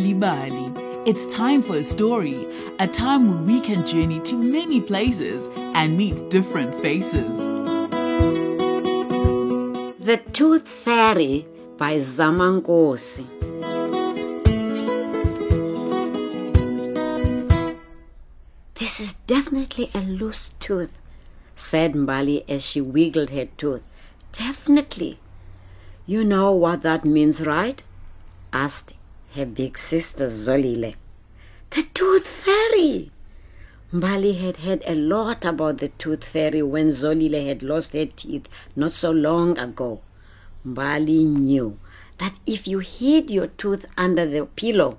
It's time for a story, a time where we can journey to many places and meet different faces. The Tooth Fairy by Zamankosi. This is definitely a loose tooth, said Mbali as she wiggled her tooth. Definitely. You know what that means, right? asked her big sister Zolile. The Tooth Fairy! Mbali had heard a lot about the Tooth Fairy when Zolile had lost her teeth not so long ago. Mbali knew that if you hid your tooth under the pillow,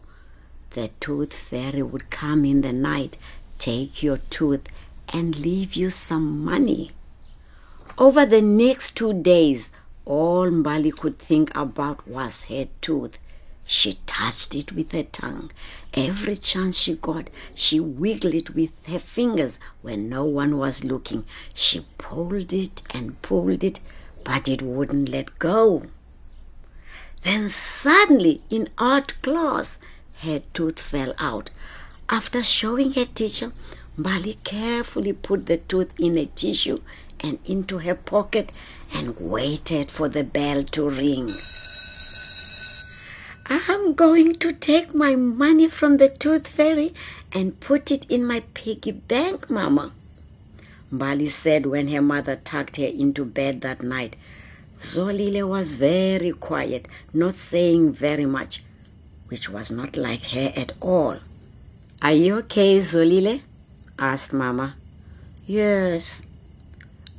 the Tooth Fairy would come in the night, take your tooth, and leave you some money. Over the next two days, all Mbali could think about was her tooth. She touched it with her tongue. Every chance she got, she wiggled it with her fingers when no one was looking. She pulled it and pulled it, but it wouldn't let go. Then suddenly, in art class, her tooth fell out. After showing her teacher, Mbali carefully put the tooth in a tissue and into her pocket and waited for the bell to ring. I'm going to take my money from the tooth fairy and put it in my piggy bank, Mama. Mbali said when her mother tucked her into bed that night. Zolile was very quiet, not saying very much, which was not like her at all. Are you okay, Zolile? asked Mama. Yes.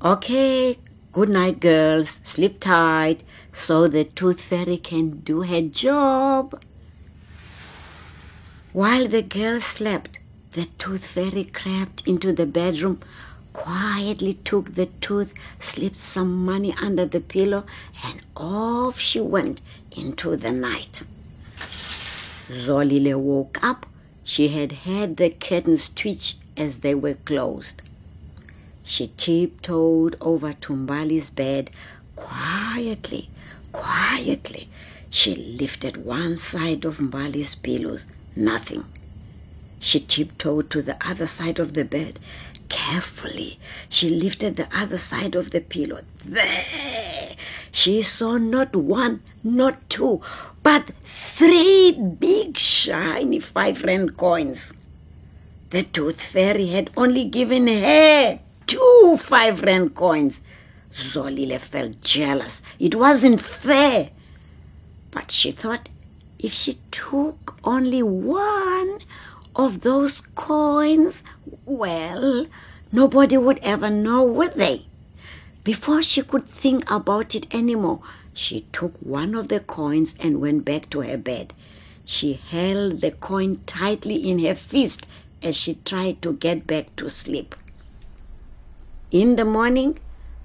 Okay, good night, girls. Sleep tight so the tooth fairy can do her job. While the girls slept, the tooth fairy crept into the bedroom, quietly took the tooth, slipped some money under the pillow, and off she went into the night. Zolile woke up. She had heard the curtains twitch as they were closed. She tiptoed over to Mbali's bed quietly, quietly. She lifted one side of Mbali's pillows. Nothing. She tiptoed to the other side of the bed. Carefully, she lifted the other side of the pillow. There! She saw not one, not two, but three big, shiny five rand coins. The tooth fairy had only given her two five rand coins. Zolile felt jealous. It wasn't fair. But she thought if she took only one of those coins, well, nobody would ever know, would they? Before she could think about it anymore, she took one of the coins and went back to her bed. She held the coin tightly in her fist as she tried to get back to sleep. In the morning,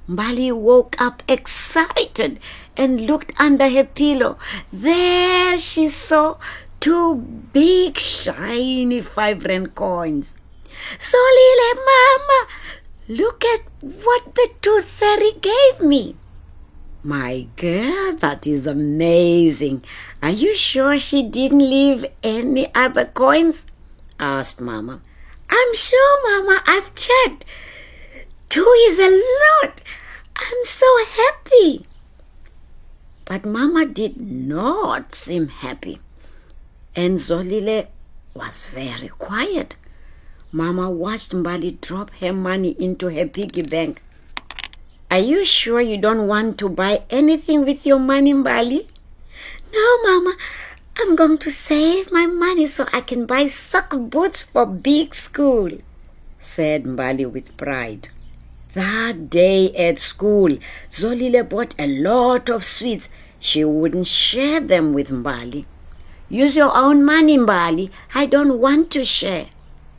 Mbali woke up excited and looked under her pillow. There she saw two big shiny five rand coins. Zolile, Mama, look at what the tooth fairy gave me. My girl, that is amazing. Are you sure she didn't leave any other coins? asked Mama. I'm sure, Mama. I've checked. Two is a lot. I'm so happy. But Mama did not seem happy. And Zolile was very quiet. Mama watched Mbali drop her money into her piggy bank. Are you sure you don't want to buy anything with your money, Mbali? No, Mama. I'm going to save my money so I can buy soccer boots for big school, said Mbali with pride. That day at school, Zolile bought a lot of sweets. She wouldn't share them with Mbali. Use your own money, Mbali. I don't want to share,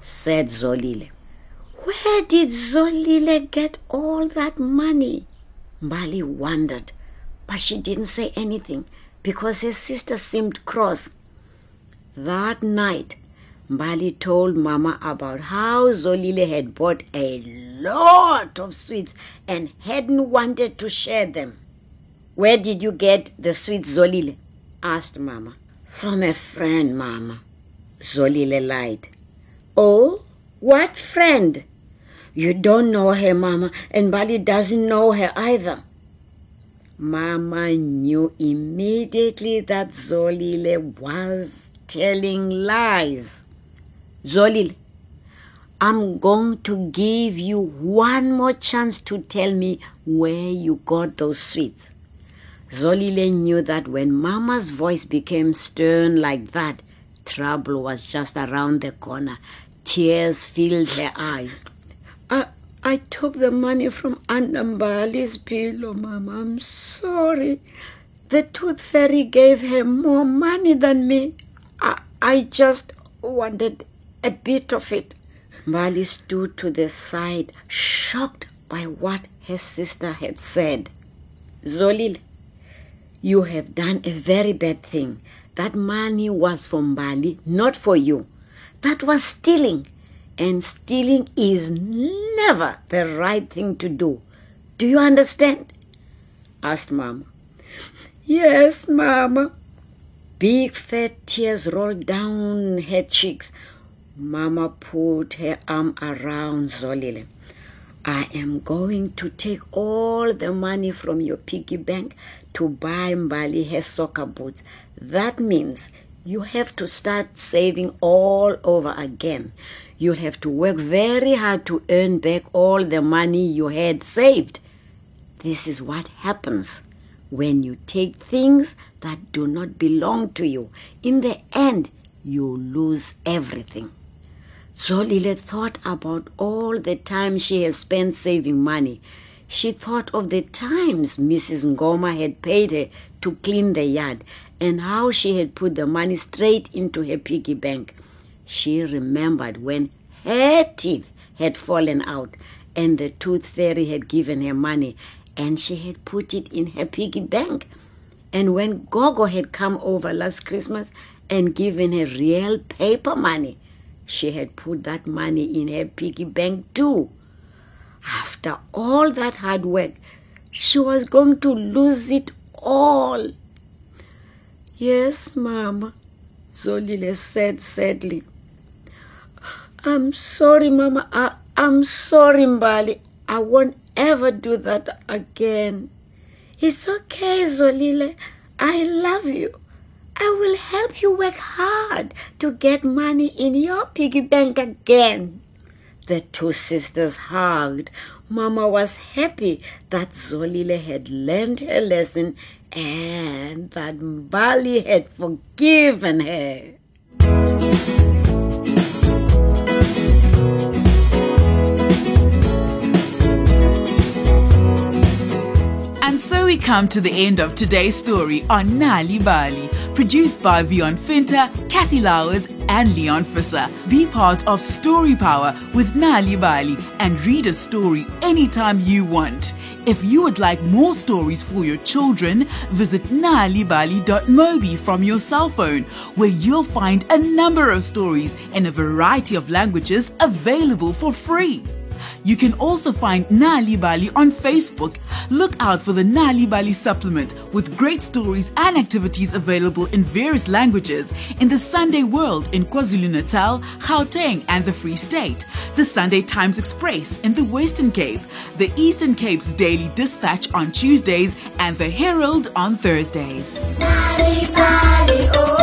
said Zolile. Where did Zolile get all that money? Mbali wondered, but she didn't say anything because her sister seemed cross. That night, Mbali told Mama about how Zolile had bought a lot of sweets and hadn't wanted to share them. Where did you get the sweets, Zolile? asked Mama. From a friend, Mama. Zolile lied. Oh, what friend? You don't know her, Mama, Mbali doesn't know her either. Mama knew immediately that Zolile was telling lies. Zolile, I'm going to give you one more chance to tell me where you got those sweets. Zolile knew that when Mama's voice became stern like that, trouble was just around the corner. Tears filled her eyes. I, I took the money from under Mbali's pillow, oh, Mama. I'm sorry. The tooth fairy gave her more money than me. I, I just wanted a bit of it. Mbali stood to the side, shocked by what her sister had said. Zolile, you have done a very bad thing. That money was for Mbali, not for you. That was stealing. And stealing is never the right thing to do. Do you understand? asked Mama. Yes, Mama. Big fat tears rolled down her cheeks. Mama put her arm around Zolile. I am going to take all the money from your piggy bank to buy Mbali her soccer boots. That means you have to start saving all over again. You have to work very hard to earn back all the money you had saved. This is what happens when you take things that do not belong to you. In the end, you lose everything. Zolile thought about all the time she had spent saving money. She thought of the times Mrs. Ngoma had paid her to clean the yard and how she had put the money straight into her piggy bank. She remembered when her teeth had fallen out and the tooth fairy had given her money and she had put it in her piggy bank. And when Gogo had come over last Christmas and given her real paper money, she had put that money in her piggy bank too. After all that hard work, she was going to lose it all. Yes, Mama, Zolile said sadly. I'm sorry, Mama. I, I'm sorry, Mbali. I won't ever do that again. It's okay, Zolile. I love you. I will help you work hard to get money in your piggy bank again. The two sisters hugged. Mama was happy that Zolile had learned her lesson and that Mbali had forgiven her. We come to the end of today's story on Nal'ibali, produced by Vion Finter, Cassie Lowers, and Leon Fisser. Be part of Story Power with Nal'ibali and read a story anytime you want. If you would like more stories for your children, visit nalibali.mobi from your cell phone, where you'll find a number of stories in a variety of languages available for free. You can also find Nal'ibali on Facebook. Look out for the Nal'ibali supplement with great stories and activities available in various languages in the Sunday World in KwaZulu Natal, Gauteng, and the Free State, the Sunday Times Express in the Western Cape, the Eastern Cape's Daily Dispatch on Tuesdays, and the Herald on Thursdays. Nali, Nali, oh.